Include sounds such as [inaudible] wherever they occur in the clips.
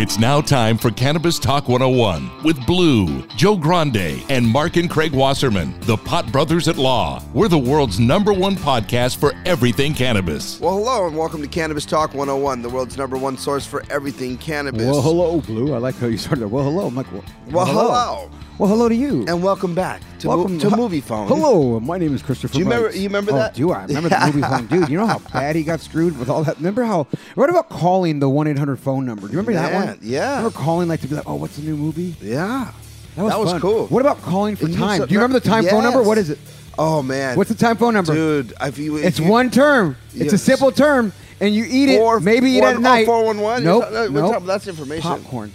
It's now time for Cannabis Talk 101 with Blue, Joe Grande, and Mark and Craig Wasserman, the Pot Brothers at Law. We're the world's number one podcast for everything cannabis. Well, hello, and welcome to Cannabis Talk 101, the world's number one source for everything cannabis. Well, hello, Blue. I like how you started. Well, hello. I'm like, well, Well, hello. Well, hello to you. And welcome back to, Welcome mo- to Moviefone. Hello, my name is Christopher. Do you remember- Bites. you remember Oh, that? Do I remember the [laughs] movie phone, dude? You know how bad he got screwed with all that. Remember how? What about calling the one eight hundred phone number? Do you remember that one? yeah. Remember calling like to be like, oh, what's the new movie? Yeah. That was, was fun. cool. What about calling for time? said- Do you remember the time phone number? What is it? Oh, man. What's the time phone number? Dude, if you, if It's you- one term. It's a simple term, and you eat it. Four- maybe eat it at oh, night. 411? Nope. You're talking- nope. that's information. Popcorn.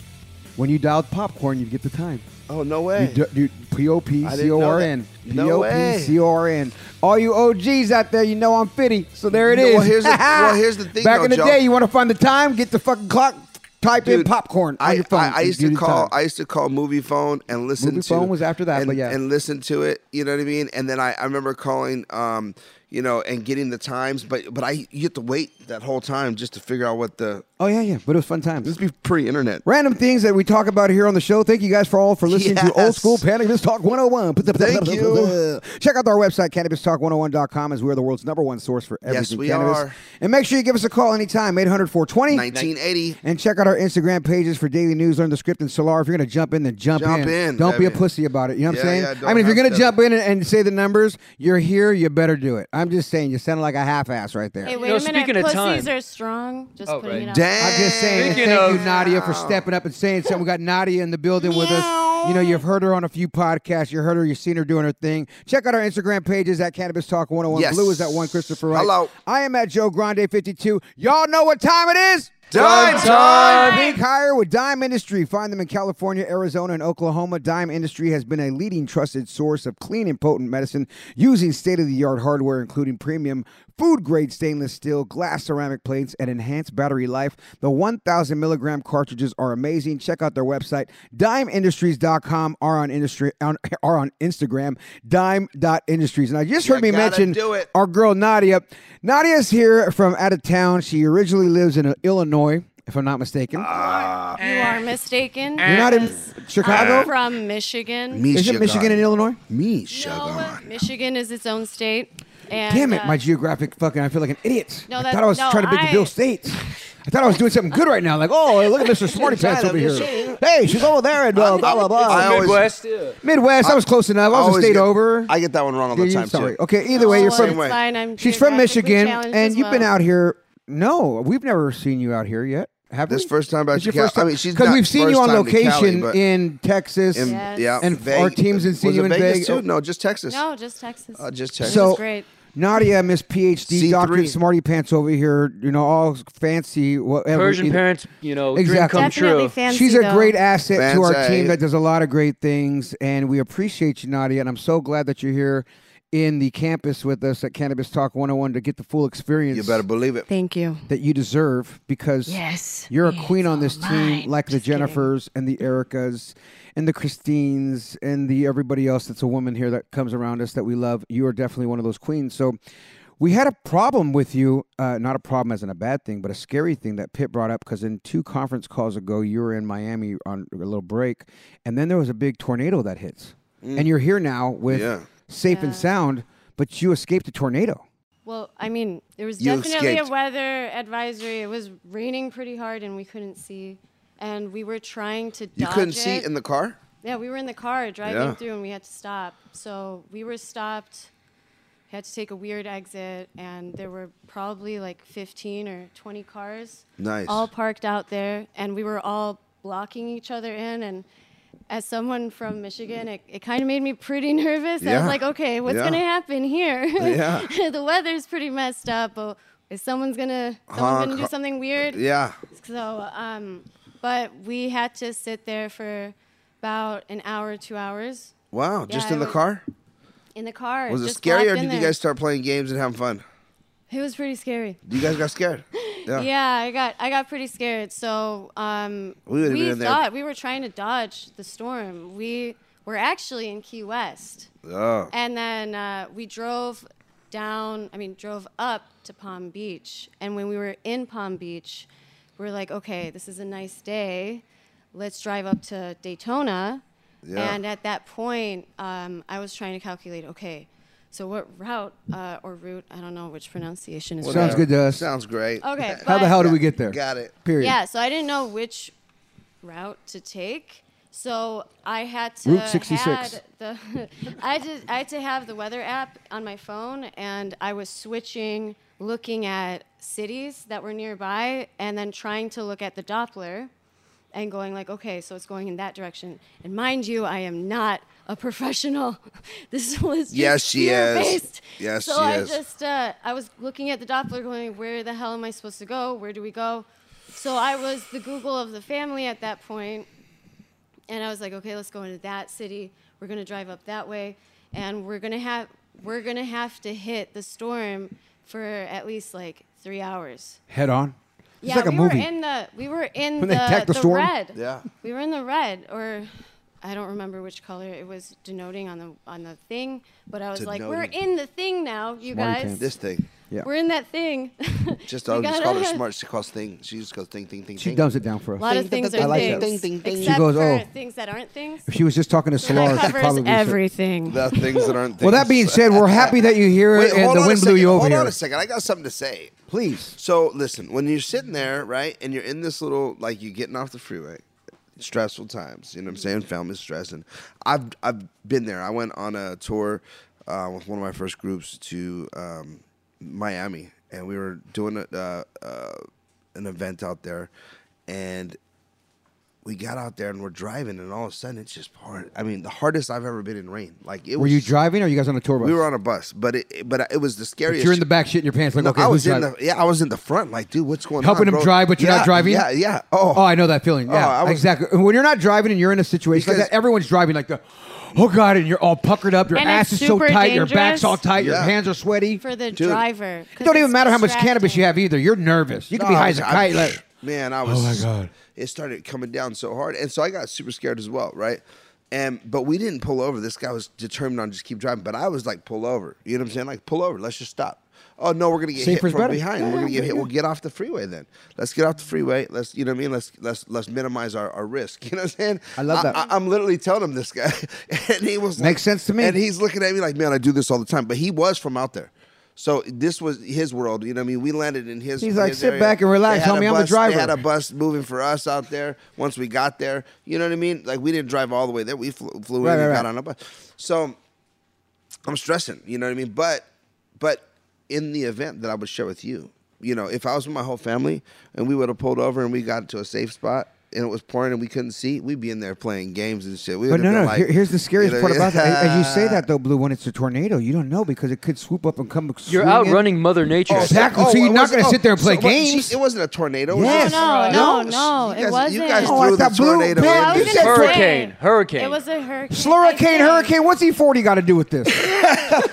When you dialed popcorn, you get the time. Oh, no way. You do, P O P C O know R. N. P No way. P C O R N. All you OGs out there, you know I'm fitty. So there it No, is. well, here's the- well, [laughs] here's the thing, Back though, in the Joe. day, you want to find the time, get the fucking clock, type in Dude, popcorn on I, your phone. I, I used to call. I used to call movie phone and listen Movie to. phone was after that, and, but yeah. and listen to it. You know what I mean? And then I, I remember calling, um, you know, and getting the times. But but I you have to wait that whole time just to figure out what the. oh yeah, yeah. But it was fun times. This be pre-internet. Random things that we talk about here on the show. Thank you guys for all for listening to Old School Cannabis Talk 101. Thank you. Check out our website, cannabistalk101.com, as we're the world's number one source for Yes, we cannabis. are. And make sure you give us a call anytime, 800 420 1980. And check out our Instagram pages for daily news. Learn the script and Solar. If you're going to jump in, then jump, Jump in, Don't be a pussy about it. You know what I'm saying? yeah, I mean, if you're going to to- jump in and, and say the numbers, you're here, you better do it. I'm just saying, you sound like a half ass right there. Hey, wait know, a minute. speaking of Pussies time- are strong. Just Oh, putting right. it out. Damn. I'm just saying, Speaking thank you, of- Nadia, for stepping up and saying something. We got Nadia in the building with us. You know, you've heard her on a few podcasts. You heard her, you've seen her doing her thing. Check out our Instagram pages at Cannabis Talk 101. Yes. Blue is at one Christopher Wright. Hello. I am at Joe Grande 52. Y'all know what time it is? Dime time! Think higher with Dime Industry. Find them in California, Arizona, and Oklahoma. Dime Industry has been a leading trusted source of clean and potent medicine using state of the art hardware, including premium food grade stainless steel, glass ceramic plates, and enhanced battery life. The 1,000 milligram cartridges are amazing. Check out their website, dimeindustries.com, or on, industry, on, [laughs] or on Instagram, dime.industries. And I just heard You me mention do it. our girl Nadia. Nadia's here from out of town. She originally lives in uh, Illinois, if I'm not mistaken. Ah. You are mistaken. You're not in Chicago? I'm from Michigan. Me, Is it Michigan and Illinois? Me, no, sugar. Michigan is its own state. And, Damn it, uh, my geographic fucking. I feel like an idiot. No, I that- thought I was no, trying to pick the Bill States. I thought I was doing something good right now. Like, oh, look at Mr. Smarty [laughs] Pants over here. Hey, she's over there and uh, blah blah blah. I always- Midwest, yeah. Midwest. I was close enough. I was a state get- over. I get that one wrong all the Yeah, time sorry. too. Okay, either way, oh, you're well, from. way. Fine. I'm She's from Michigan, and you've been out here. No, we've never seen you out here yet. Have This we? first time back It's to your first Cal- I time. mean, she's because we've seen you on time to Cali, location in Texas. In- Yes. Yeah, And Vegas- our teams have seen was you it in Vegas Vegas. too? No, just Texas. No, just Texas. Uh, just Texas. So- great. Nadia, Miss PhD, C3. Doctor Smarty Pants over here. You know, all fancy. Whatever. Persian either- parents, you know, Exactly. dream come Definitely true. fancy. She's a though. great asset to our team that does a lot of great things, and we appreciate you, Nadia. And I'm so glad that you're here in the campus with us at Cannabis Talk 101 to get the full experience You better believe it. Thank you. that you deserve because Yes. you're a queen on all this team, mine. like the Just kidding. Jennifers and the Ericas and the Christines and the everybody else that's a woman here that comes around us that we love. You are definitely one of those queens. So we had a problem with you, uh, not a problem as in a bad thing, but a scary thing that Pitt brought up because in two conference calls ago, you were in Miami on a little break, and then there was a big tornado that hits. And you're here now with Yeah. Safe and sound, but you escaped a tornado. Well, I mean, there was You definitely escaped. a weather advisory. It was raining pretty hard, and we couldn't see. And we were trying to. You couldn't it. see in the car. Yeah, we were in the car driving Yeah. through, and we had to stop. So we were stopped. We had to take a weird exit, and there were probably like 15 or 20 cars, Nice. all parked out there, and we were all blocking each other in. And as someone from Michigan, it, it kind of made me pretty [laughs] nervous. I was like, okay, what's Yeah. gonna happen here? [laughs] Yeah. [laughs] the weather's pretty messed up, but is someone's gonna someone's gonna do something weird? Yeah. So, um, but we had to sit there for about an hour, two hours Wow. Just in the car. in the car. Was it scary, or did you guys start playing games and having fun? It was pretty scary. You guys got scared. Yeah. Yeah, I got I got pretty scared. So um, We there- thought we were trying to dodge the storm. We were actually in Key West, Oh. and then uh, we drove down. I mean, drove up to Palm Beach. And when we were in Palm Beach, we were like, okay, this is a nice day. Let's drive up to Daytona. Yeah. And at that point, um, I was trying to calculate, okay, so what route uh, or route? I don't know which pronunciation is. Sounds good to us. Sounds great. Okay. [laughs] How the hell do we get there? Got it. Period. Yeah, so I didn't know which route to take. So I had to Route 66. had the [laughs] I had to I had to have the weather app on my phone and I was switching looking at cities that were nearby and then trying to look at the Doppler and going like, okay, so it's going in that direction. And mind you, I am not a professional. [laughs] this was just based. Yes, she is. fear-based. Yes, so she I is. just uh, I was looking at the Doppler, going, where the hell am I supposed to go? Where do we go? So I was the Google of the family at that point, and I was like, okay, let's go into that city. We're gonna drive up that way, and we're gonna have we're gonna have to hit the storm for at least like three hours. Head on. It's yeah, like a we movie. were in the we were in When the, they attack the storm? red. Yeah. We were in the red, or I don't remember which color it was denoting on the on the thing, but I was like, we're in the thing now, you Smarty guys. pants. This thing. Yeah. We're in that thing. [laughs] Just [laughs] We I just gotta- call her [laughs] smart. She calls thing. She just goes thing, thing, thing, She thing. dumps it down for us. A us. lot of things I are like things, that. Ding, ding, ding. She except goes, for "Oh." things that aren't things. If she was just talking to So Solar, that she'd covers probably say- everything. The things that aren't things. Well, that being said, we're happy that you're here Wait, and hold the on a wind blew second. you over Hold here. on a second. I got something to say. Please. So listen, when you're sitting there, right, and you're in this little like you're getting off the freeway, stressful times. You know what I'm saying? Family stress, and I've I've been there. I went on a tour uh, with one of my first groups to um, Miami, and we were doing a, uh, uh, an event out there, and we got out there and we're driving, and all of a sudden it's just pouring. I mean, the hardest I've ever been in rain. Like it Were was. you driving or you guys on a tour bus? We were on a bus, but it but it was the But scariest. you're in the back shitting your pants like, No, okay, I who's was in driving? the yeah, I was in the front, like, dude, what's going Helping on? him bro? drive, but you're not driving? Yeah, yeah. Oh, Oh, I know that feeling. Yeah, oh, I was- exactly. When you're not driving and you're in a situation like that, everyone's driving like the, oh god, and you're all puckered up, your And ass is so super tight, your back's all tight, your hands are sweaty. for the Dude. driver. 'cause It don't even matter how much cannabis you have either. You're nervous. You can be oh, high as a kite. Like, man, I was. Oh, my God. It started coming down so hard, and so I got super scared as well, right? And but we didn't pull over. This guy was determined on just keep driving, but I was like, pull over. You know what I'm saying? Like, pull over. Let's just stop. Oh no, we're gonna get hit from better. behind. We're gonna get hit. We'll get off the freeway then. Let's get off the freeway. Let's, you know what I mean? Let's let's let's minimize our, our risk. [laughs] You know what I'm saying? I love that. I, am literally telling him this guy, [laughs] and he was like- Makes sense to me. And he's looking at me like, man, I do this all the time. But he was from out there. So this was his world, you know what I mean? We landed in his. He's like, his "Sit area. back and relax, homie, I'm the driver." They had a bus moving for us out there. Once we got there, you know what I mean? Like we didn't drive all the way there. We flew, flew Right, in and right, got right. on a bus. So I'm stressing, you know what I mean? But but in the event that I would share with you, you know, if I was with my whole family and we would have pulled over and we got to a safe spot and it was pouring and we couldn't see, we'd be in there playing games and shit. We but no, no. like, here- here's the scariest you know, part about that. As you say [laughs] that though, Blue, when it's a tornado, you don't know because it could swoop up and come. You're swing in. outrunning Mother Nature. Oh, exactly. Oh, so you're not going to sit there and play so what, she- games. it wasn't a tornado. Yes. It was No, just- no, no, you it guys, wasn't. You guys Oh, I threw the tornado Blue- in. I was You said hurricane, hurricane. It was a hurricane. Slurricane, hurricane. What's E40 got to do with this? [laughs]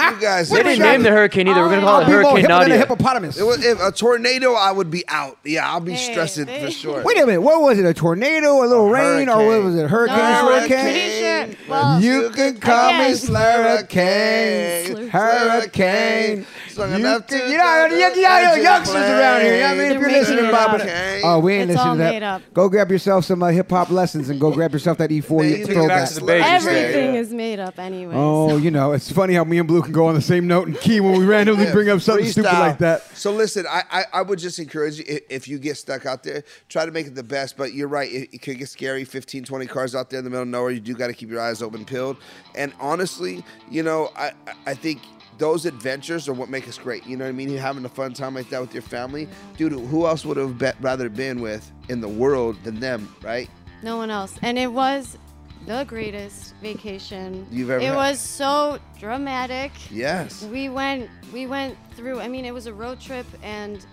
You guys, they didn't name the hurricane either. We're gonna call it Hurricane hipper a Nadia. hippopotamus. It was if a tornado. I would be out. Yeah, I'll be Hey, stressing for sure. Wait a minute. What was it? A tornado, a little A rain, or what was it? Hurricane, No, I'm hurricane? pretty sure can't. Well, You can call me Again. Slurricane, Hurricane. Strong You enough can- to you know, do you, you know, the youngsters around here. You know what I mean, if They're you're listening, it Bob, oh, we ain't It's listening to that. up. Go grab yourself some uh, hip hop lessons and go grab yourself that E40 Man, and you throw back to the basics. everything Yeah. is made up anyways. Oh, you know, it's funny how me and Blue can go on the same note and key when we [laughs] randomly Yeah, bring up something stupid like that. So listen, I, I I would just encourage you if, if you get stuck out there, try to make it the best. But you're right, it, it could get scary. 15, 20 cars out there in the middle of nowhere. You do got to keep your eyes open, peeled. And honestly, you know, I I- think. Those adventures are what make us great. You know what I mean? You're having a fun time like that with your family. Dude, who else would have bet, rather been with in the world than them, right? No one else. And it was the greatest vacation You've ever It had. was so dramatic. Yes. We went we went through I mean it was a road trip and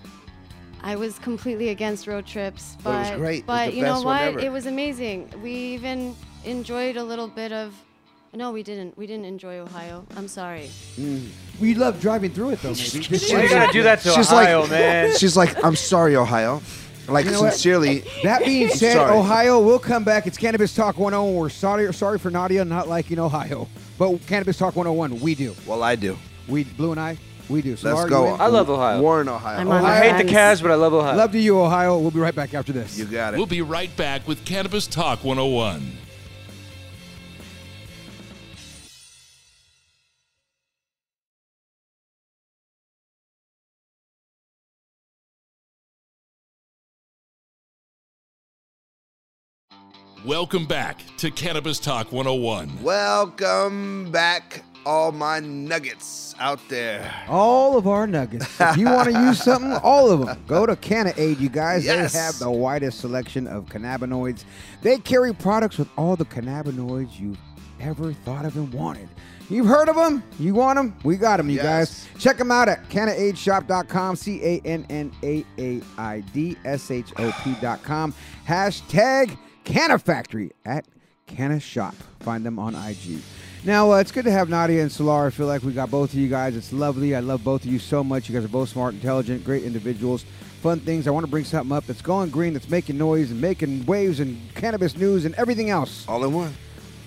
I was completely against road trips, But but it was great. It was the you know best one what? It was amazing. We even enjoyed a little bit of no, we didn't. We didn't enjoy Ohio. I'm sorry. Hmm. We love driving through it though. Maybe This Why you shit- gotta do that to She's Ohio, like, man? she's like, I'm sorry, Ohio. Like You know what? sincerely. That being said, Sorry. Ohio will come back. It's Cannabis Talk 101. We're sorry, sorry for Nadia not liking Ohio, but Cannabis Talk 101, we do. Well, I do. We Blue and I, we do. So Let's go. I love Ohio. Warren, Ohio. I'm on I hate the Cavs, but I love Ohio. Love to you, Ohio. We'll be right back after this. You got it. We'll be right back with Cannabis Talk 101. Welcome back to Cannabis Talk 101. Welcome back, all my nuggets out there. All of our nuggets. If you want to [laughs] use something, all of them. Go to CannaAid, you guys. Yes. They have the widest selection of cannabinoids. They carry products with all the cannabinoids you've ever thought of and wanted. You've heard of them? You want them? We got them, you Yes. guys. Check them out at cannaidshop.com, C A N N A A I D S H O P.com. Hashtag Canna Factory at Canna Shop. Find them on IG. Now, uh, it's good to have Nadia and Solar. I feel like we got both of you guys. It's lovely. I love both of you so much. You guys are both smart, intelligent, great individuals. Fun things. I want to bring something up that's going green, that's making noise and making waves and cannabis news and everything else All in one.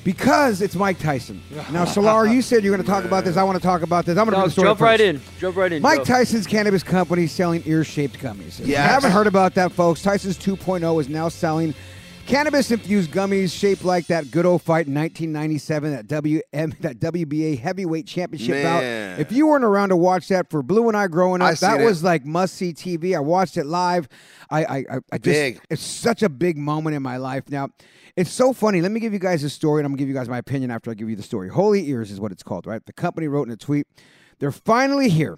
because it's Mike Tyson. Now, Solar, you said you're going to talk about this. I want to talk about this. I'm going to No, bring the story jump first. right in. Jump right in. Mike Joe. Tyson's cannabis company is selling ear-shaped gummies. If you Yes. haven't heard about that, folks, Tyson's 2.0 is now selling cannabis-infused gummies shaped like that good old fight in 1997, that WM, that WBA heavyweight championship Man. bout. If you weren't around to watch that for Blue and I growing I up, that seen it. was like must-see TV. I watched it live. I, I, I, I just, Big. it's such a big moment in my life. Now, it's so funny. Let me give you guys a story, and I'm gonna give you guys my opinion after I give you the story. Holy Ears is what it's called, right? The company wrote in a tweet, "They're finally here.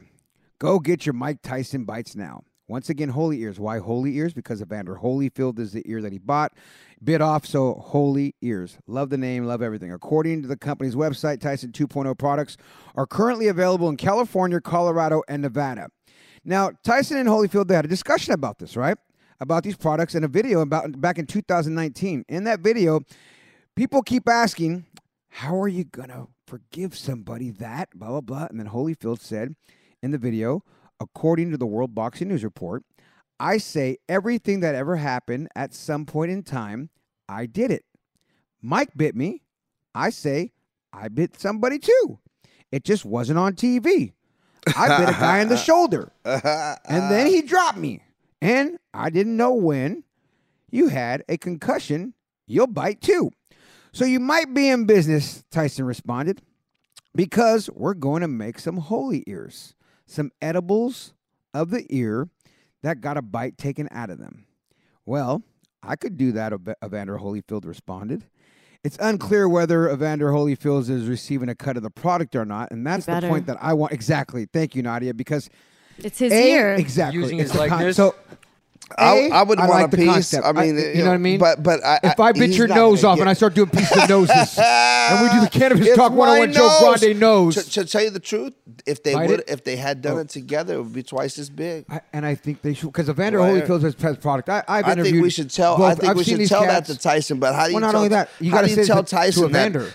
Go get your Mike Tyson bites now." Once again, Holy Ears. Why Holy Ears? Because Evander Holyfield is the ear that he bought, bit off. So Holy Ears. Love the name, love everything. According to the company's website, Tyson 2.0 products are currently available in California, Colorado, and Nevada. Now, Tyson and Holyfield they had a discussion about this, right? About these products in a video about back in 2019. In that video, people keep asking, "How are you gonna forgive somebody that?" Blah blah blah. And then Holyfield said in the video, according to the World Boxing News Report, I say everything that ever happened at some point in time, I did it. Mike bit me. I say I bit somebody too. It just wasn't on TV. I bit a guy in the [laughs] shoulder. And then he dropped me. And I didn't know when. You had a concussion. You'll bite too. So you might be in business, Tyson responded, because we're going to make some holy ears, some edibles of the ear that got a bite taken out of them. Well, I could do that, Evander Holyfield responded. It's unclear whether Evander Holyfield is receiving a cut of the product or not, and that's the point that I want. Exactly. Thank you, Nadia, because It's his a, ear. Exactly. Using It's his the con- likeness? So, I, A, I would I want like a the piece. concept. I mean, I- you know what I mean? But but I, if I bit your nose off get- and I start doing pieces of noses, [laughs] and we do the cannabis It's talk my 101 Joe nose. Grande nose. To, to tell you the truth, if they Bite would, it? if they had done Oh. it together, it would be twice as big. I, and I think they should because Evander Right. Holyfield has has product. I, I've I think we should tell. both- I think I've we seen should these tell cats. that to Tyson. But how do you? Well, not tell, only that, you how got do you say tell to, Tyson to Evander. that?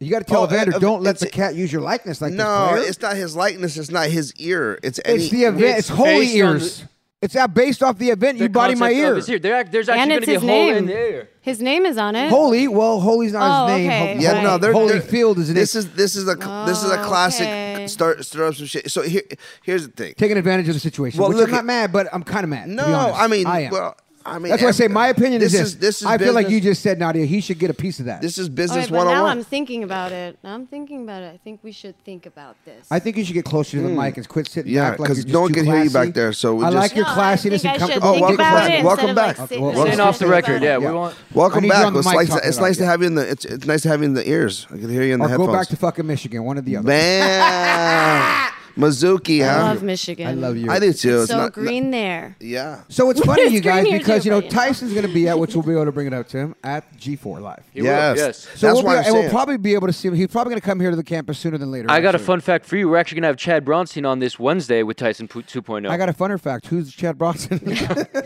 You got to tell Oh, Evander, uh, don't let it's- the cat use your likeness like No, this. player. it's not his likeness. It's not his ear. It's any, It's the event. It's, It's holy based on ears. It's out based off the event. The you body my concept of ear. here. There, there's actually going to be a his hole name. in the air. His name is on it. Holy, well, Holy's not Oh, his name. okay. Ho- Yeah, Right. no, they're, Holy they're- Field is an This is this is a this is a oh, classic Okay. start stir up some shit. So here here's the thing. taking advantage of the situation. Well, which look I'm not mad, but I'm kind of mad. to No, be. I mean, I am. well, I mean, That's why I say my opinion is this. this is I feel like you just said, Nadia, he should get a piece of that. This is business right, but one oh on now. I'm thinking about it. Now I'm thinking about it. I think we should think about this. I think you should get closer to the hmm. mic and quit sitting. Yeah, back like 'cause you're just no one too can hear you classy. back there, so we I just- like your No, I classiness oh, think and should comfortable. Oh, welcome back. Welcome back. like, Okay, sitting well, there Staying well, off the record. Yeah, we want. Welcome I need you back. It's nice. It's nice to have you in the. It's, it's nice to have you in the ears. I can hear you in the Or headphones. go back to fucking Michigan, one or the other. Bam, [laughs] Mizuki, I huh? love Michigan. I love you. I do too. It's so not, green there. Yeah. So it's [laughs] funny, It's you guys, because too, you know but, you know. Tyson's going to be at, which we'll be able to bring it up to him at G4 Live. He will, Yes. yes. So That's we'll why be, I'm and we'll probably be able to see him. He's probably going to come here to the campus sooner than later. I got a fun fact for you. We're actually going to have Chad Bronstein on this Wednesday with Tyson 2.0. I got a funner fact. Who's Chad Bronson? [laughs]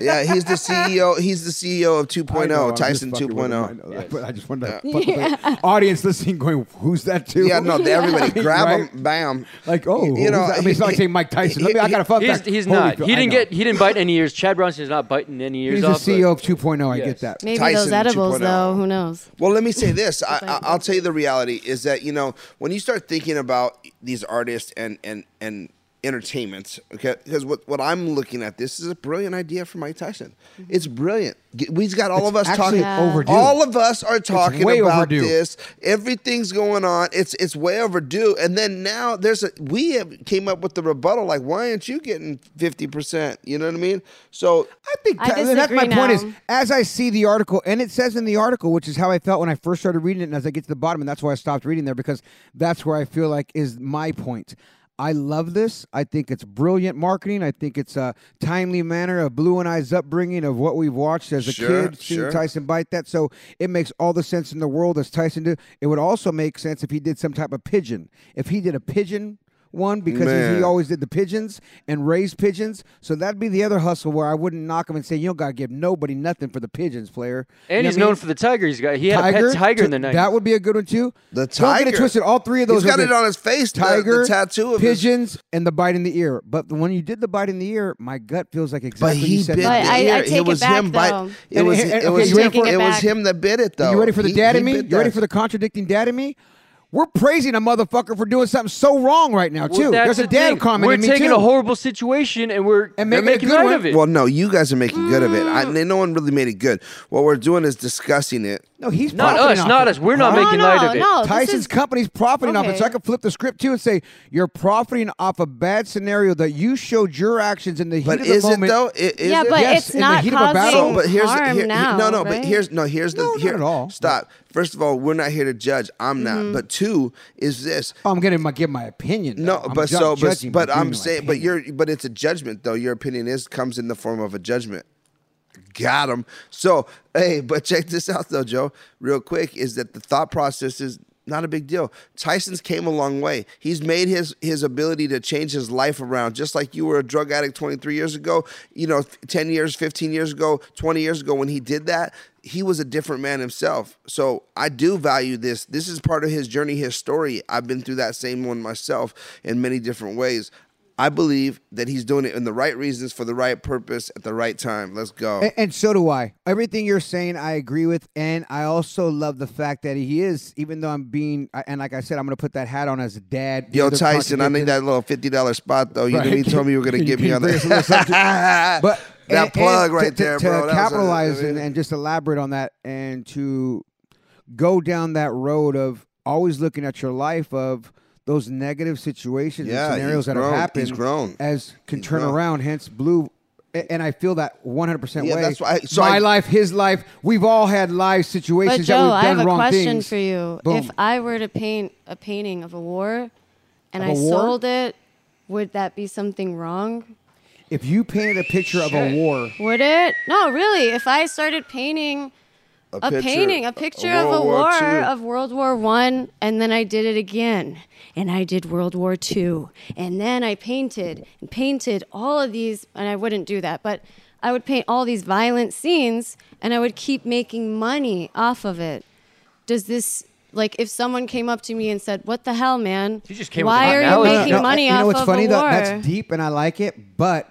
Yeah, he's the CEO. He's the CEO of 2.0, know, Tyson just fucking with oh. him. I 2.0. know that, But I just wanted to fuck [laughs] audience listening, going, "Who's that too?" Yeah, no, everybody grab him, bam. Like, oh, you know, that? I mean, it's not like saying Mike Tyson. Let me, I got a fun He's, fact. he's Holy not. fuck, He I didn't know. get. He didn't bite any ears. Chad Bronstein is not biting any ears He's off. the but- CEO of 2.0. I Yes. get that. Maybe Tyson those oh. edibles, 2.0. though. Who knows? Well, let me say this. [laughs] I I, I'll tell you the reality is that you know when you start thinking about these artists and and and entertainment, okay, because what what I'm looking at this is a brilliant idea for Mike Tyson. Mm-hmm. It's brilliant. We've got all It's of us actually talking. overdue. All of us are talking way about overdue. this. Everything's going on. It's it's way overdue. And then now there's a we have came up with the rebuttal. Like, why aren't you getting fifty percent? You know what I mean? So I think I Ty- and that's my disagree point. Is as I see the article, and it says in the article, which is how I felt when I first started reading it, and as I get to the bottom, and that's why I stopped reading there because that's where I feel like is my point. I love this. I think it's brilliant marketing. I think it's a timely manner of Blue and I's upbringing of what we've watched as a Sure, kid, seeing sure. Tyson bite that. So it makes all the sense in the world as Tyson did. It would also make sense if he did some type of pigeon. If he did a pigeon one because he- he always did the pigeons and raised pigeons. So that'd be the other hustle where I wouldn't knock him and say you don't gotta give nobody nothing for the pigeons, player. And You know he's what I known mean? for the tiger. He's got. He had a pet tiger in the night. That would be a good one too. The Don't get it twisted. All three of those. he's are got good. it on his face. Tiger, the, tattoo of his pigeons, and the bite in the ear. But when you did the bite in the ear, my gut feels like exactly But exactly he you said. bit that. But the I- I ear. take it it was back, him bite. though. It And- was and- it was you ready him, for- it was him that bit it though. you ready for the He- dad in me? You ready for the contradicting dad in me? We're praising a motherfucker for doing something so wrong right now Well, too. that's There's a the dad thing. comment We're in me taking too. a horrible situation and we're And they're making making good light of it. Well, no, you guys are making good of it. I, Mm. no one really made it good. What we're doing is discussing it. No, he's not us, off not it. us. We're not No, making no, light of it. no. this Tyson's is- company's profiting off it. So I Okay. could flip the script too and say you're profiting off a bad scenario that you showed your actions in the heat But of the is it moment. though? I- Is yeah, it? but Yes, it's in the not heat of a battle. causing So, but here's harm here, now. no, no. right? But here's no. Here's the No, not here. at all. Stop. First of all, we're not here to judge. I'm Mm-hmm. not. But two is this. Oh, I'm gonna my, give my opinion. No, though. I'm but ju- so, but, judging, but giving I'm my saying, but opinion. you're, but it's a judgment though. Your opinion is comes in the form of a judgment. Got him. So, hey, but check this out though, Joe. Real quick, is that the thought process is not a big deal. Tyson's came a long way. He's made his his ability to change his life around. Just like you were a drug addict 23 years ago, you know, 10 years, 15 years ago, 20 years ago when he did that, he was a different man himself. So I do value this. This is part of his journey, his story. I've been through that same one myself in many different ways. I believe that he's doing it in the right reasons for the right purpose at the right time. Let's go. And, and so do I. Everything you're saying, I agree with, and I also love the fact that he is, even though I'm being, and like I said, I'm going to put that hat on as a dad. Yo, Tyson, I need that little fifty dollar spot though. You Right. know, you told me you were gonna [laughs] Can- give me on bring us a little something? that. But that and- plug and right to, there, to, bro. To a- capitalize I mean- and, and just elaborate on that, and to go down that road of always looking at your life of those negative situations Yeah, and scenarios that grown. have He's happened grown. as can He's turn grown. around. Hence, blue. And I feel that 100% Yeah, way. that's why- so My I- life, his life. We've all had life But situations Joe, that we've I done have a wrong question things. for you. Boom. If I were to paint a painting of a war, and Of I a war? sold it, would that be something wrong? If you painted a picture of a war, Would it? No, really. If I started painting a, picture- painting, a picture of a War war of World War One, and then I did it again, and I did World War Two, and then I painted and painted all of these, and I wouldn't do that, but I would paint all these violent scenes, and I would keep making money off of it. Does this like if someone came up to me and said, "What the hell, man? You just came Why are you analogy. making No, no, money you know off what's funny though? That's deep, and I like it. But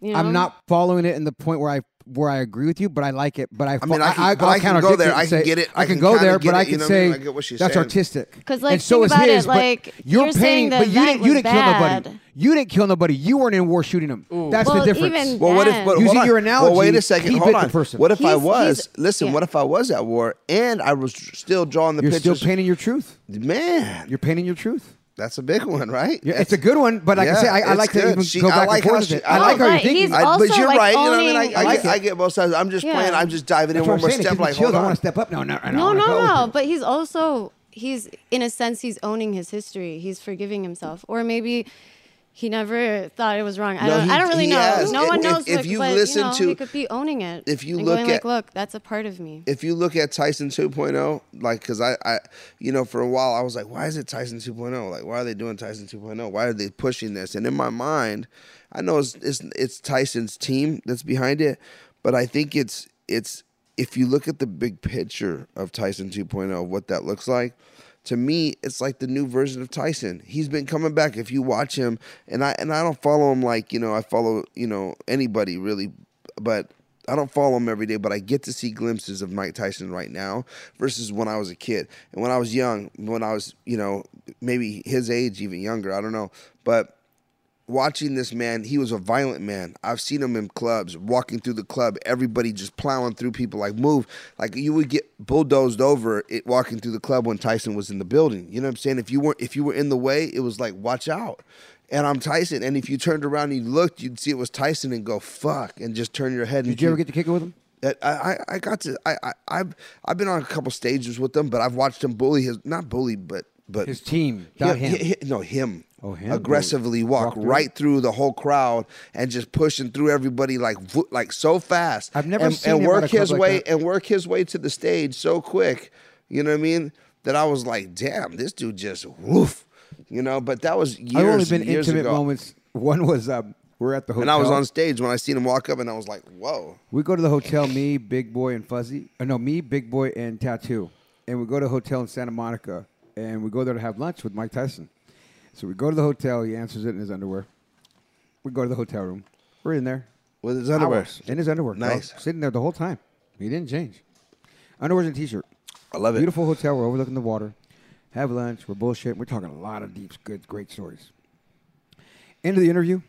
You know? I'm not following it in the point where I where I agree with you, but I like it. But I, I mean, I can- but I'll I can go there. I can say- get it. I, I can can go there, but I can know what I mean? say I get what she's that's saying. artistic. 'Cause, like, and so think is about his. it, like, you're you're saying painting, but you didn't. event You didn't kill nobody. You didn't kill nobody. You weren't in war shooting them. That's Well, the difference. even Well, what if? then- But, Using hold on. your Well, wait a second. he Hold bit on. person. What if I was? listen. yeah. What if I was at war and I was still drawing the You're pictures? still painting your truth. Man, You're painting your truth. That's a big one, right? Yeah, it's a good one, but like I Yeah, say, I, I it's like to good. even She- go I back like and forth she- with it. I I like how like- you're thinking. he's I, also, but you're like, right. You know what I mean? I, I, I like get, I get both sides. I'm just Yeah. playing. I'm just diving in That's one more I'm saying. Step. Like, chills. hold I want to step up. No, no, no, No, no, no. But he's also he's in a sense he's owning his history. He's forgiving himself, or maybe he never thought it was wrong. I No, don't. he- I don't really know. has. No one if- knows. if like, you but, listen you know, to- he could be owning it. if you look going like, at- look, that's a part of me. if you look at Tyson 2.0, like, because I, I, you know, for a while I was like, why is it Tyson 2.0? Like, why are they doing Tyson 2.0? Why are they pushing this? And in my mind, I know it's it's, it's Tyson's team that's behind it, but I think it's it's if you look at the big picture of Tyson 2.0, what that looks like. To me, it's like the new version of Tyson. He's been coming back. If you watch him, and I and I don't follow him like you know I follow you know anybody really, but I don't follow him every day, but I get to see glimpses of Mike Tyson right now versus when I was a kid. And when I was young, when I was, you know, maybe his age, even younger, I don't know. But watching this man, he was a violent man. I've seen him in clubs, walking through the club, everybody just plowing through people like move. Like you would get bulldozed over it walking through the club when Tyson was in the building. You know what I'm saying? If you weren't if you were in the way, it was like watch out. And I'm Tyson. And if you turned around and you looked, you'd see it was Tyson and go, fuck, and just turn your head and Did you ever get to kick it with him? Uh, I, I, I got to I, I I've I've been on a couple stages with them, but I've watched him bully his not bully, but but His team, not him. hi- hi- no, him. Oh, him? Aggressively walk, Walk right through the whole crowd and just pushing through everybody like vo- like so fast. I've never and, seen and work his like way that. and work his way to the stage so quick. You know what I mean? That I was like, damn, this dude just woof. You know, but that was years. I've only been intimate ago. moments. One was um, we're at the hotel. And I was on stage when I seen him walk up, and I was like, whoa. We go to the hotel, me, Big Boy, and Fuzzy. Uh, no, me, Big Boy, and Tattoo. And we go to a hotel in Santa Monica, and we go there to have lunch with Mike Tyson. So we go to the hotel. He answers it in his underwear. We go to the hotel room. We're in there. With his underwear. Hours. In his underwear. Nice. Sitting there the whole time. He didn't change. Underwears and t-shirt. I love it. Beautiful hotel. We're overlooking the water. Have lunch. We're bullshit. We're talking a lot of deep, good, great stories. End of the interview.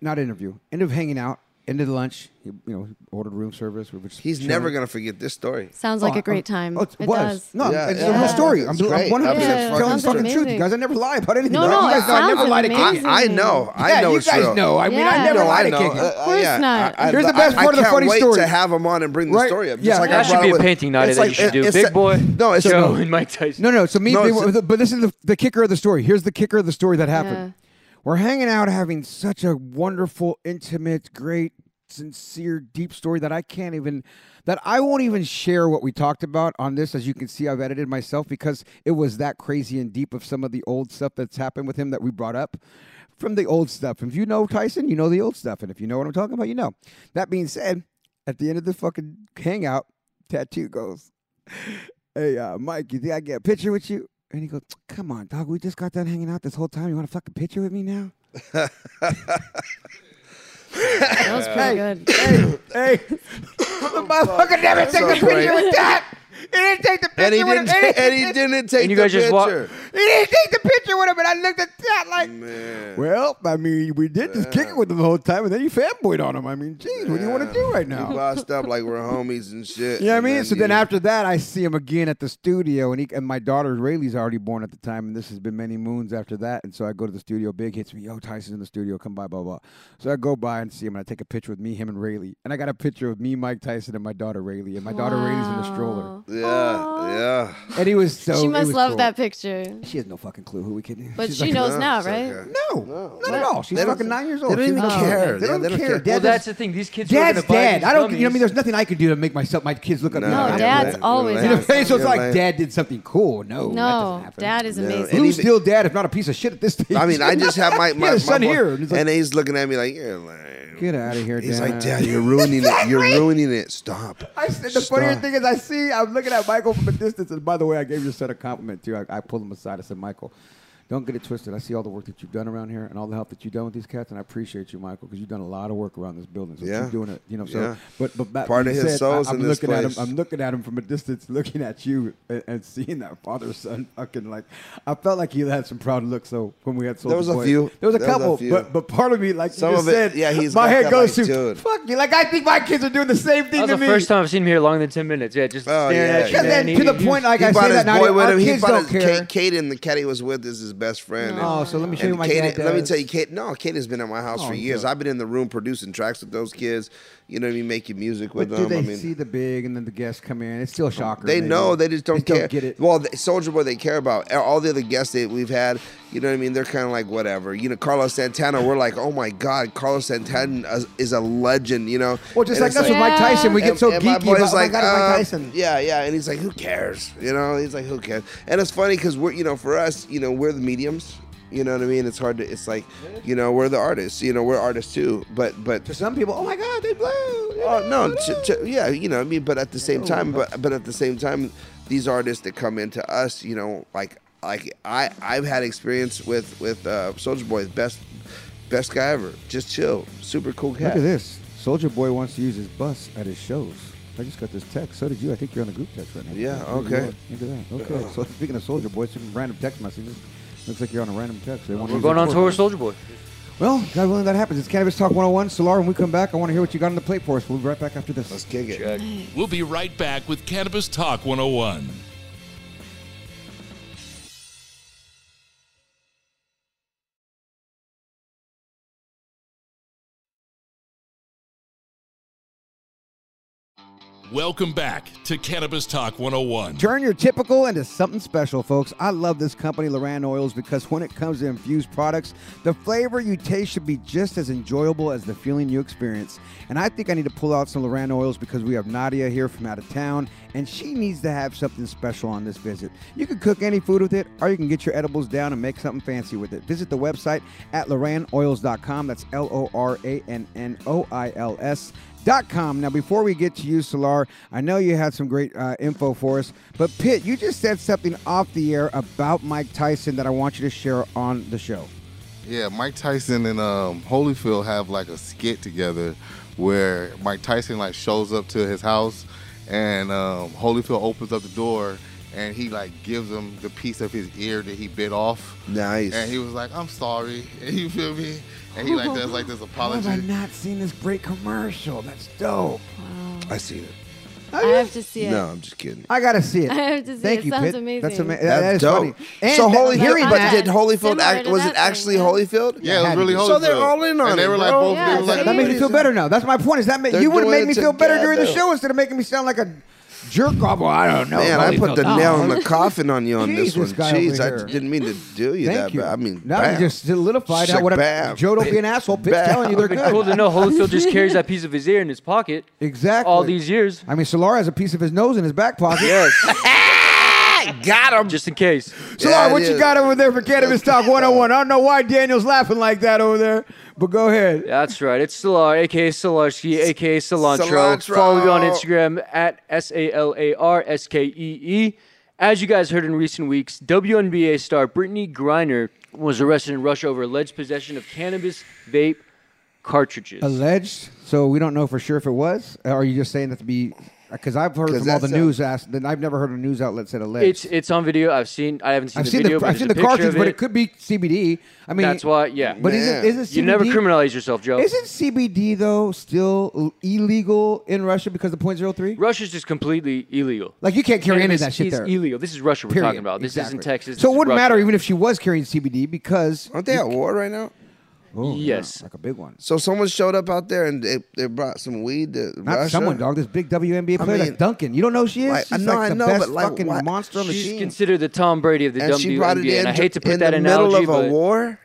Not interview. End of hanging out. End of the lunch. He, you know, ordered room service. We He's chilling. never gonna forget this story. Sounds like Oh, a great time. Oh, it, it was. does. No, Yeah, it's yeah. a real story. I'm, It's I'm 100% telling the fucking truth. You guys, I never lie about anything. No, no, you guys know I never lie to kids. I, I know. I yeah, know you it's guys real. know. I mean, I never No, lie I to know. kids. Uh, Of course not. I, I, Here's the best part of the funny story. to have him on and bring the story up. Just Yeah. like That I should be a painting night that you should do. Big boy, No, it's Joe, a, and Mike Tyson. No, no. So me, No, big, it's- but this is the, the kicker of the story. Here's the kicker of the story that happened. We're hanging out, having such a wonderful, intimate, great, sincere, deep story that I can't even, that I won't even share what we talked about on this. As you can see, I've edited myself because it was that crazy and deep of some of the old stuff that's happened with him that we brought up from the old stuff. If you know Tyson, you know the old stuff, and if you know what I'm talking about, you know. That being said, at the end of the fucking hangout, tattoo goes, [laughs] "Hey, uh, Mike, you think I get a picture with you?" And he goes, "Come on, dog. We just got done hanging out this whole time. You want a fucking picture with me now?" [laughs] That was pretty good. hey, the [laughs] motherfucker never took a picture with that. He didn't take the picture and he didn't. him. and he didn't take And you the guys just walk- picture. He didn't take the picture with him, and I looked at that like, Man. well, I mean, we did just kick it with him the whole time, and then you fanboyed on him. I mean, geez, what do you want to do right We now? bossed up like we're homies and shit. You know what I and mean? So then after that, I see him again at the studio, and he and my daughter Rayleigh's already born at the time, and this has been many moons after that. And so I go to the studio. Big hits me, yo, Tyson's in the studio, come by, blah blah. So I go by and see him, and I take a picture with me, him, and Rayleigh, and I got a picture of me, Mike Tyson, and my daughter Rayleigh, and my daughter Rayleigh's in the stroller, Wow. Yeah, yeah. and he was so. she must was love cool. that picture. She has no fucking clue who we kidding. But She's she like, knows No, now, right? okay. No, not at all. She's They don't- fucking nine years old. they don't even not- care. They don't they don't care. care. Dad Well, that's the thing. These kids Dad's gonna buy I don't. You know, what I mean, there's nothing I can do to make myself, my kids look up. No. No, Yeah, dad's right. always You're You know, right. [laughs] so it's like dad did something cool. No, No, dad is amazing. And Blue's even- still dad, if not a piece of shit at this stage. I mean, I just have my [laughs] my, son here, and he's like- and he's looking at me like, "You're lame." Get out of here, He's like, "Dad, you're ruining it. [laughs] You're ruining it. Stop." I said the funnier thing is I see I'm looking at Michael from a distance, and by the way, I gave your son a compliment too. I, I pulled him aside. I said, Michael, don't get it twisted. I see all the work that you've done around here and all the help that you've done with these cats, and I appreciate you, Michael, because you've done a lot of work around this building. So Yeah. keep doing it. You know, so Yeah. but but that Part of his said, soul's I, am in this looking at him. place. I'm looking at him from a distance, [laughs] looking at you, and, and seeing that father son fucking like. I felt like he had some proud looks. So when we had Soulja There was a Boy. few. There was a There was a couple, but but part of me, like Some you just of it- said, yeah, he's my got head that, goes like, to dude. fuck you. Like I think my kids are doing the same thing That was to the me. first time I've seen him here longer than ten minutes. Yeah, just Oh, staring yeah, at you. And then to the point, like he I brought say his that now, boy with our him. He kids brought don't care. Kate, Kaden, the cat he was with, is his best friend. and- Oh, so let me show you my dad let me tell you, Kate. No, Kate has been at my house Oh, for years. I've been in the room producing tracks with those kids. You know what I mean? Making music with But do them. they I mean, see the big and then the guests come in? It's still a shocker. they maybe. know. They just don't care. Don't get it. Well, Soulja Boy, they care about all the other guests that we've had. You know what I mean? They're kind of like whatever. You know, Carlos Santana. We're like, oh my god, Carlos Santana is- a legend. You know. Well, just And like us with Mike Tyson, we get so and my geeky boy's about like, oh my God, Mike uh, Tyson. Yeah, yeah, and he's like, who cares? You know, he's like, who cares? And it's funny because we're, you know, for us, you know, we're the mediums. You know what I mean? It's hard to. It's like, you know, we're the artists. You know, we're artists too. But but To some people, oh my God, they blew. Oh no, to, to, yeah, you know, I mean, but at the same time, but but at the same time, these artists that come into us, you know, like like I I've had experience with with uh, Soulja Boy, best best guy ever, just chill, super cool cat. Look at this. Soulja Boy wants to use his bus at his shows. I just got this text. So did you. I think you're on the group text right now. Yeah, okay. that. Look at that. Okay. So speaking of Soulja Boy, some random text messages. Looks like you're on a random text. They want to We're use going on tour tour with. Soulja Boy. Well, God willing, that happens. It's Cannabis Talk 101. Solar, when we come back, I want to hear what you got on the plate for us. We'll be right back after this. Let's kick it. Check. We'll be right back with Cannabis Talk 101. Welcome back to Cannabis Talk 101. Turn your typical into something special, folks. I love this company, LorAnn Oils, because when it comes to infused products, the flavor you taste should be just as enjoyable as the feeling you experience. And I think I need to pull out some LorAnn Oils because we have Nadia here from out of town, and she needs to have something special on this visit. You can cook any food with it, or you can get your edibles down and make something fancy with it. Visit the website at loranoils.com. That's L O R A N N O I L S. Com. Now, before we get to you, Solar, I know you had some great uh, info for us, but Pitt, you just said something off the air about Mike Tyson that I want you to share on the show. Yeah, Mike Tyson and um, Holyfield have like a skit together where Mike Tyson like shows up to his house and um, Holyfield opens up the door and he like gives him the piece of his ear that he bit off. Nice. And he was like, "I'm sorry," And [laughs] you feel me? And he like does like this [laughs] How apology. have I not seen this great commercial? That's dope. I see it. I have to see it. No, I'm just kidding. I gotta see it. [laughs] I have to see Thank it. you, Sounds Pitt. amazing. That's amazing. That's that is dope. funny. And so that- Holyfield, hearing but did Holyfield act? Was it actually thing, yeah. Holyfield? yeah, it was really Holyfield. So they're all in on and they it, were like bro. both. Yeah, they was like, that made me feel better now. That's my point. Is that ma- you would have made me feel better during the show instead of making me sound like a jerk off? Well, I don't know. Man, I put the Holyfield. nail in the [laughs] coffin on you on Jeez, this one. this guy Jeez, over I here. didn't mean to do you Thank that, you. but I mean, now bam. you just solidified Just how like what bam. Joe don't be an [laughs] asshole. Pitt's Bam. telling you they're Been good. cool to know Holyfield just carries that piece of his ear in his pocket Exactly. all these years. I mean, Solar has a piece of his nose in his back pocket. Yes, [laughs] got him. just in case. Solar, Yeah, it what you is. got over there for Cannabis Talk 101? I don't know why Daniel's laughing like that over there, but go ahead. That's right. It's Solar, aka Solarski, aka Cilantro. Cilantro. Follow me on Instagram at S A L A R S K E E. As you guys heard in recent weeks, WNBA star Brittney Griner was arrested in Russia over alleged possession of cannabis vape cartridges. Alleged, so we don't know for sure if it was. Or are you just saying that to be? Because I've heard from all the a- news. Asked, then I've never heard a news outlet said alleged. It's it's on video. I've seen. I haven't seen I've the seen video. the but I've seen a the picture cartridge, but it. it could be CBD. I mean, That's why. Yeah. But isn't isn't CBD? you never criminalize yourself, Joe. Isn't CBD though still illegal in Russia because of .03? Russia's just completely illegal. Like you can't carry any of Cannabis that shit is there. illegal. This is Russia we're Period. talking about. This Exactly. isn't Texas. So this it wouldn't is matter even if she was carrying CBD because Aren't they at war right now? Oh, yeah, Yes. like a big one. So someone showed up out there and they, they brought some weed to Not Russia. someone, dog. This big WNBA player, mean, like Duncan. You don't know who she is? like, She's I know, like I the know, best but, like, fucking what- monster on the She's considered the Tom Brady of the and WNBA. she brought it in and I hate to put in that the analogy, middle of a but war.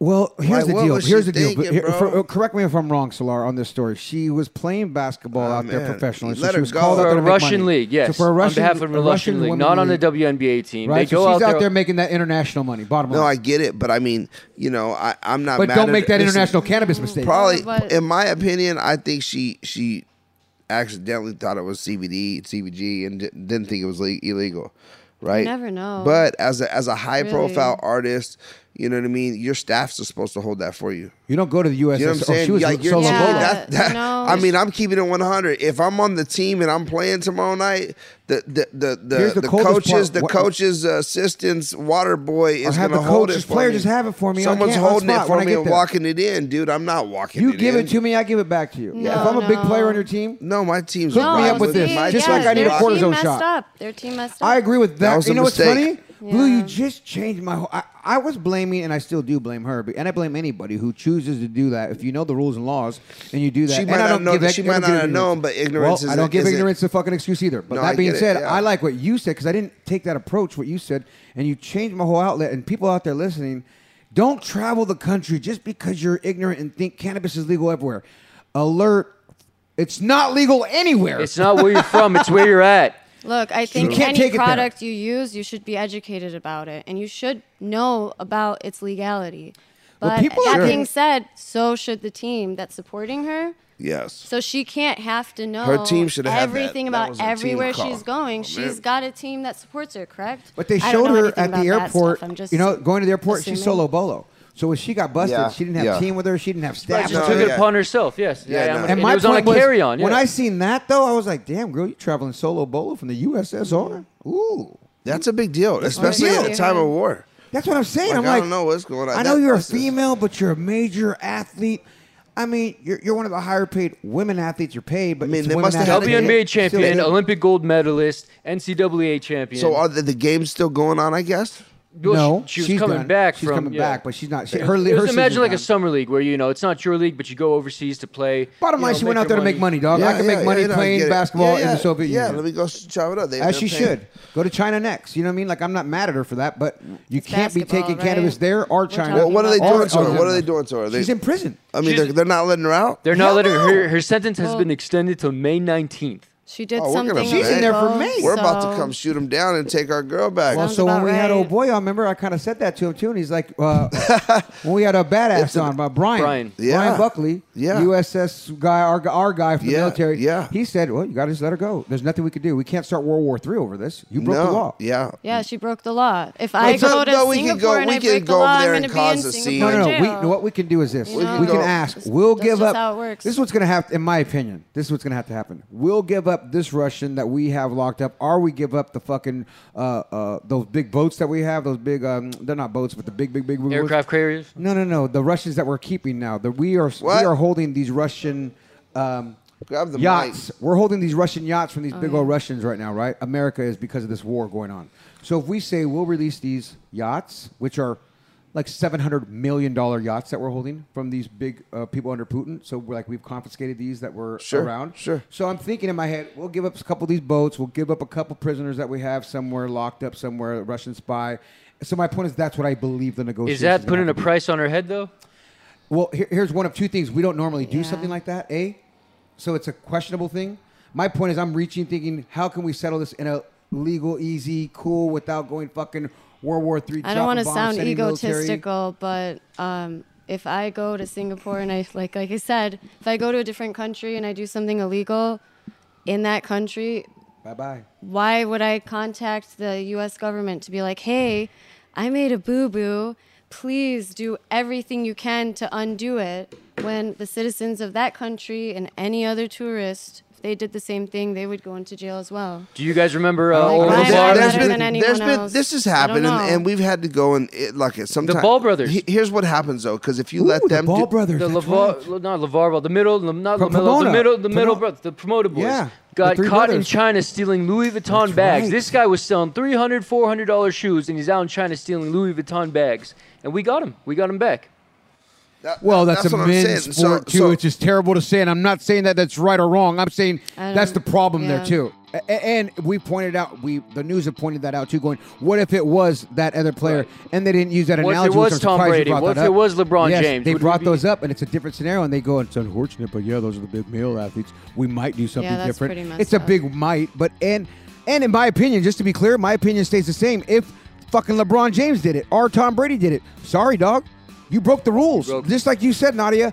Well, here's Like, the deal. Here's the deal. thinking, Here- for- uh, correct me if I'm wrong, Solar, on this story. She was playing basketball Oh, out there professionally. So Let she was go. called out for there a Russian money. league, yes. So for a Russian, on behalf of a Russian league, women not on the WNBA team. Right, They go she's out out there. there making that international money. Bottom line. No. I get it, but I mean, you know, I, I'm not. but mad don't at make it. that Listen, international cannabis mistake. Probably, But- in my opinion, I think she she accidentally thought it was CBD, CBG, and didn't think it was illegal. right? never know. But as a as a high profile Really. artist, you know what I mean. Your staffs are supposed to hold that for you. You don't go to the USS. You know what I'm oh, saying? she was Like, solo Yeah. that, that, no. I mean, I'm keeping it 100. If I'm on the team and I'm playing tomorrow night, the the the the, the the, coaches, part. the What- coaches, uh, assistants, water boy is have going to hold coaches, it for player me. just have it for me Someone's on holding it for I me and walking it in, dude. I'm not walking You it give in. it to me, I give it back to you. No, if I'm a big player on your team, No, my team's Hook no, me up with see, this, My just like I need a their cortisone team messed shot. Up. Their team messed up. I agree with that. was you know what's mistake. funny? Blue, you just changed my whole. I, I was blaming, and I still do blame her, but, and I blame anybody who chooses to do that. If you know the rules and laws and you do that, She might not know- give, she might don't have known, but ignorance well, is I don't a- give is a- ignorance a fucking excuse either. But No, that being get it, said, yeah. I like what you said because I didn't take that approach. What you said, and you changed my whole outlet. And people out there listening, don't travel the country just because you're ignorant and think cannabis is legal everywhere. Alert! It's not legal anywhere. It's not where you're from; it's where you're at. [laughs] Look, I think can't any take product you use, you should be educated about it, and you should know about its legality. But people that are- being said, so should the team that's supporting her. Yes. So she can't have to know Her team should have everything That about was everywhere she's going. Oh, she's man. got a team that supports her, correct? But they showed her at the airport. I'm just you know, going to the airport, she's solo bolo. So when she got busted, Yeah, she didn't have yeah. team with her. She didn't have Right, staff. she No, took her. it yeah. upon herself. Yes. Yeah, Yeah. no. And, And it my was on a point was, carry-on. when. I seen that though, I was like, "Damn, girl, you traveling solo bolo from the USSR? Ooh, That's a big deal, especially deal. at a time of war. that's what I'm saying." Like, I'm I like, don't know what's going on. I know That- you're a that's just- female, but you're a major athlete. I mean, you're, you're one of the higher paid women athletes. You're paid, but I mean, it's they must have had athletes. a- WNBA champion. Olympic gold medalist, NCAA champion. So are the, the games still going on? I guess. Well, no, she, she was she's coming done. back She's from. coming yeah. back, but she's not. She, her, It her was imagine season's like a summer league where you know it's not your league, but you go overseas to play. Bottom you line, know, she went out there your to make money, dog. I can make money no, playing basketball Yeah, in the yeah. Soviet Yeah, Union. let me go chop it up. They, As she paying- should. Go to China next. You know what I mean? Like I'm not mad at her for that, but you It's can't be taking right? cannabis there or We're China. Well, what are they doing Or- to her? What are they doing to her? They, She's in prison. I mean, they're, they're not letting her out. They're not letting her. Her sentence has been extended till May 19th. She did Oh, something. She's in there for illegal, May. We're about to come shoot him down and take our girl back. Well, Sounds so when about we had old boy on, remember I kind of said that to him too, and he's like, uh, [laughs] when we had a badass on, uh, Brian, Brian. Yeah. Brian Buckley, Yeah. USS guy, our, our guy from the military. yeah. he said, well, you got to just let her go. There's nothing we could do. We can't start World War Three over this. You broke no, the law. yeah. Yeah, she broke the law. If I so- go to no, we can Singapore go- and we I can break go the law, there I'm going to be in cause a Singapore scene. No, no, no. what we can do is this. We, can ask. We'll give up. how it works. This is what's going to have, in my opinion. This is what's going to have to happen. We'll give up this Russian that we have locked up, or we give up the fucking uh, uh, those big boats that we have. Those big, um, they're not boats, but the big, big, big boats. Aircraft carriers. No, no, no. The Russians that we're keeping now. That we are What? we are holding these Russian um, Grab the yachts. mic. We're holding these Russian yachts from these Oh, big old Russians right now, right? America is because of this war going on. So if we say we'll release these yachts, which are like seven hundred million dollar yachts that we're holding from these big uh, people under Putin, so we're like we've confiscated these that were Sure, around. sure. So I'm thinking in my head, we'll give up a couple of these boats. We'll give up a couple prisoners that we have somewhere locked up somewhere, a Russian spy. So my point is that's what I believe the negotiation Is that putting a price on her head though? well, here, here's one of two things. We don't normally do Yeah. something like that, A. So it's a questionable thing. My point is, I'm reaching, thinking, how can we settle this in a legal, easy, cool, without going fucking World War Three? I don't want to sound sending military? egotistical, but um, if I go to Singapore and I like like I said, if I go to a different country and I do something illegal in that country, Bye bye. why would I contact the U.S. government to be like, hey, I made a boo boo. Please do everything you can to undo it. When the citizens of that country and any other tourist, if they did the same thing, they would go into jail as well. Do you guys remember uh, Like, old why am I LaVar? better there's been, than anyone there's been, else? this has I don't happened, and, know. and we've had to go and it, like it sometimes. Ball brothers. He- here's what happens though, because if you Ooh, let the them, Ball do, brothers. The that's LaVar, right. not LaVar Ball, the middle, the, not Pro- the middle, the Pomona. middle, the middle, Pomo- bro, the promoter boys. Yeah, the Got three caught in brothers. China stealing Louis Vuitton That's bags. right. This guy was selling 300 $400 shoes, and he's out in China stealing Louis Vuitton bags. And we got him. We got him back. That- Well, that- that's, a men's sport So- too. so- it's just terrible to say, and I'm not saying that that's right or wrong. I'm saying that's the don't- problem there too. A- a- And we pointed out, we the news have pointed that out too. Going, what if it was that other player, Right. and they didn't use that What if it was Tom Brady? What if it was LeBron Yes, James? They Would brought be- those up, and it's a different scenario. And they go, it's unfortunate, but yeah, those are the big male athletes. We might do something that's different. pretty messed It's a big might, but and and in my opinion, just to be clear, my opinion stays the same. If fucking LeBron James did it or Tom Brady did it, sorry, dog, you broke the rules. Broke. Just like you said, Nadia.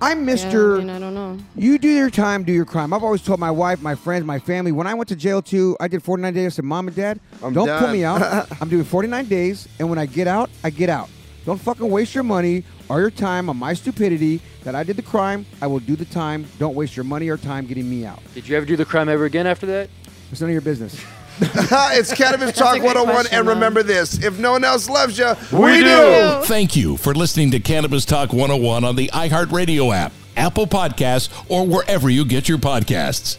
I'm Yeah, Mr. I mean, I don't know. You do your time, do your crime. I've always told my wife, my friends, my family. When I went to jail too, I did 49 days. I said, Mom and Dad, I'm don't put done." me out. [laughs] I'm doing 49 days, and when I get out, I get out. Don't fucking waste your money or your time on my stupidity that I did the crime. I will do the time. Don't waste your money or time getting me out. Did you ever do the crime ever again after that? It's none of your business. [laughs] it's Cannabis Talk 101. question, and though. remember this if no one else loves you, We do. Thank you for listening to Cannabis Talk 101 on the iHeartRadio app, Apple Podcasts, or wherever you get your podcasts.